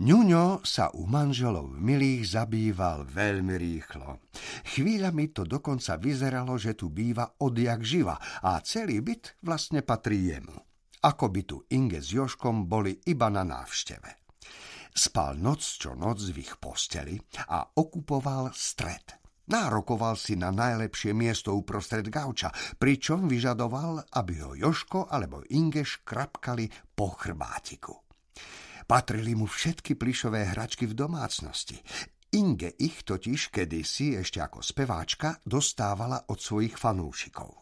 Ňuňo sa u manželov milých zabýval veľmi rýchlo. Chvíľami to dokonca vyzeralo, že tu býva odjak živa a celý byt vlastne patrí jemu. Ako by tu Inge s Joškom boli iba na návšteve. Spal noc čo noc v ich posteli a okupoval stred. Nárokoval si na najlepšie miesto uprostred gauča, pričom vyžadoval, aby ho Joško alebo Inge škrapkali po chrbátiku. Patrili mu všetky plišové hračky v domácnosti. Inge ich totiž kedysi ešte ako speváčka dostávala od svojich fanúšikov.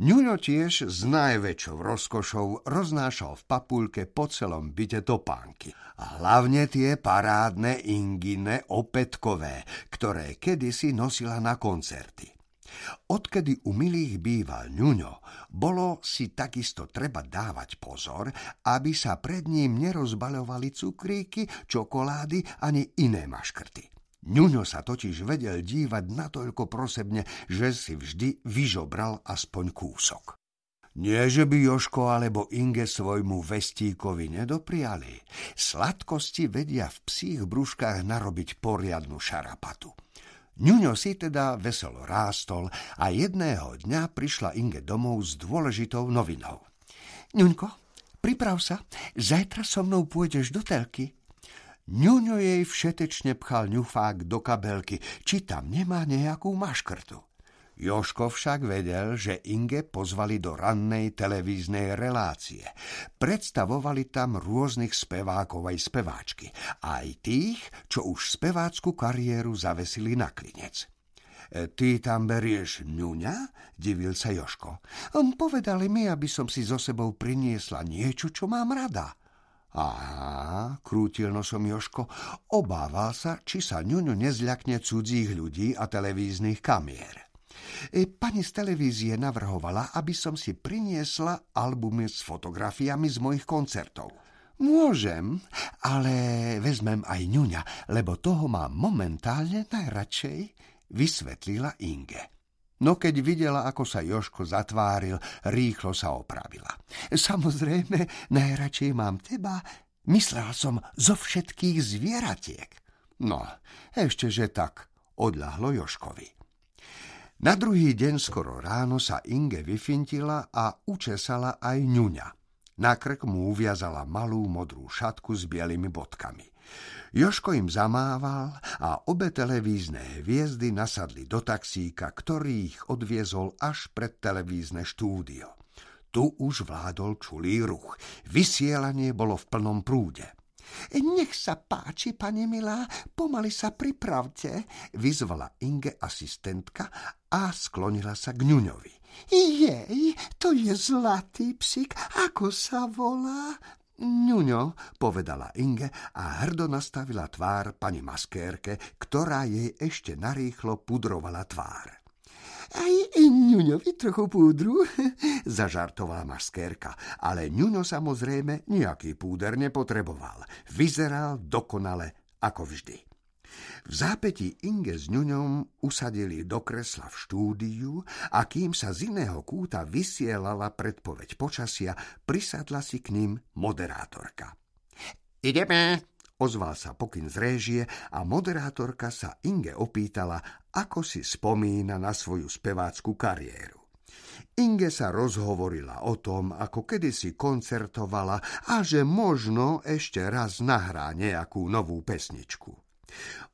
Ňuňo tiež s najväčšou rozkošou roznášal v papulke po celom byte topánky. A hlavne tie parádne Ingine opätkové, ktoré kedysi nosila na koncerty. Odkedy u milých býval ňuňo, bolo si takisto treba dávať pozor, aby sa pred ním nerozbaľovali cukríky, čokolády ani iné maškrty. Ňuňo sa totiž vedel dívať natoľko prosebne, že si vždy vyžobral aspoň kúsok. Nie, že by Joško alebo Inge svojmu vestíkovi nedopriali. Sladkosti vedia v psích brúškach narobiť poriadnu šarapatu. Ňuňo si teda veselo rástol a jedného dňa prišla Inge domov s dôležitou novinou. Ňuňko, priprav sa, zajtra so mnou pôjdeš do telky. Ňuňo jej všetečne pchal ňufák do kabelky, či tam nemá nejakú maškrtu. Joško však vedel, že Inge pozvali do rannej televíznej relácie. Predstavovali tam rôznych spevákov aj speváčky, aj tých, čo už spevácku kariéru zavesili na klinec. E, ty tam berieš ňuňa? Divil sa Joško. Povedali mi, aby som si so sebou priniesla niečo, čo mám rada. Aha, krútil nosom Joško, obával sa, či sa ňuňu nezľakne cudzích ľudí a televíznych kamier. Pani z televízie navrhovala, aby som si priniesla albumy s fotografiami z mojich koncertov. Môžem, ale vezmem aj ňuňa, lebo toho mám momentálne najradšej, vysvetlila Inge. No keď videla, ako sa Joško zatváril, rýchlo sa opravila. Samozrejme, najradšej mám teba, myslela som zo všetkých zvieratiek. No, ešte že tak, odľahlo Joškovi. Na druhý deň skoro ráno sa Inge vyfintila a učesala aj ňuňa. Na krk mu uviazala malú modrú šatku s bielými bodkami. Joško im zamával a obe televízne hviezdy nasadli do taxíka, ktorý ich odviezol až pred televízne štúdio. Tu už vládol čulý ruch. Vysielanie bolo v plnom prúde. Nech sa páči, pani milá, pomaly sa pripravte, vyzvala Inge asistentka a sklonila sa k ňuňovi. Jej, to je zlatý psík, ako sa volá? Ňuňo, povedala Inge a hrdo nastavila tvár pani maskérke, ktorá jej ešte narýchlo pudrovala tvár. Aj ňuňovi trochu púdru, zažartovala maskérka, ale ňuňo samozrejme nejaký púder nepotreboval. Vyzeral dokonale ako vždy. V zápäti Inge s ňuňom usadili do kresla v štúdiu a kým sa z iného kúta vysielala predpoveď počasia, prisadla si k ním moderátorka. Ideme, Ozval sa pokyn z réžie a moderátorka sa Inge opýtala, ako si spomína na svoju spevácku kariéru. Inge sa rozhovorila o tom, ako kedysi koncertovala a že možno ešte raz nahrá nejakú novú pesničku.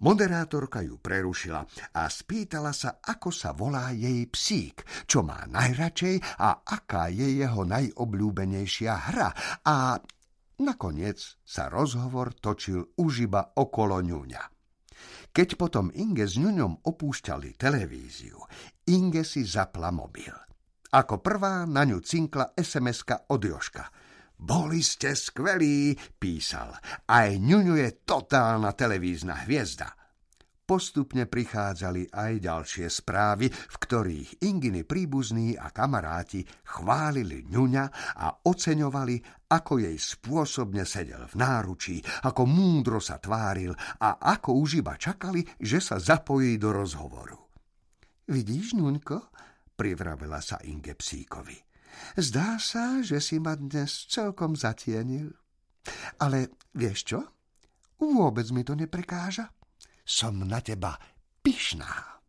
Moderátorka ju prerušila a spýtala sa, ako sa volá jej psík, čo má najradšej a aká je jeho najobľúbenejšia hra a Nakoniec sa rozhovor točil už iba okolo ňuňa. Keď potom Inge s ňuňom opúšťali televíziu, Inge si zapla mobil. Ako prvá na ňu cinkla sms od Joška. Boli ste skvelí, písal. Aj ňuňu je totálna televízna hviezda. Postupne prichádzali aj ďalšie správy, v ktorých Inginy príbuzní a kamaráti chválili ňuňa a oceňovali, ako jej spôsobne sedel v náručí, ako múdro sa tváril a ako už iba čakali, že sa zapojí do rozhovoru. Vidíš, ňuňko, privravela sa Inge psíkovi. Zdá sa, že si ma dnes celkom zatienil. Ale vieš čo? Vôbec mi to neprekáža. Som na teba pyšná.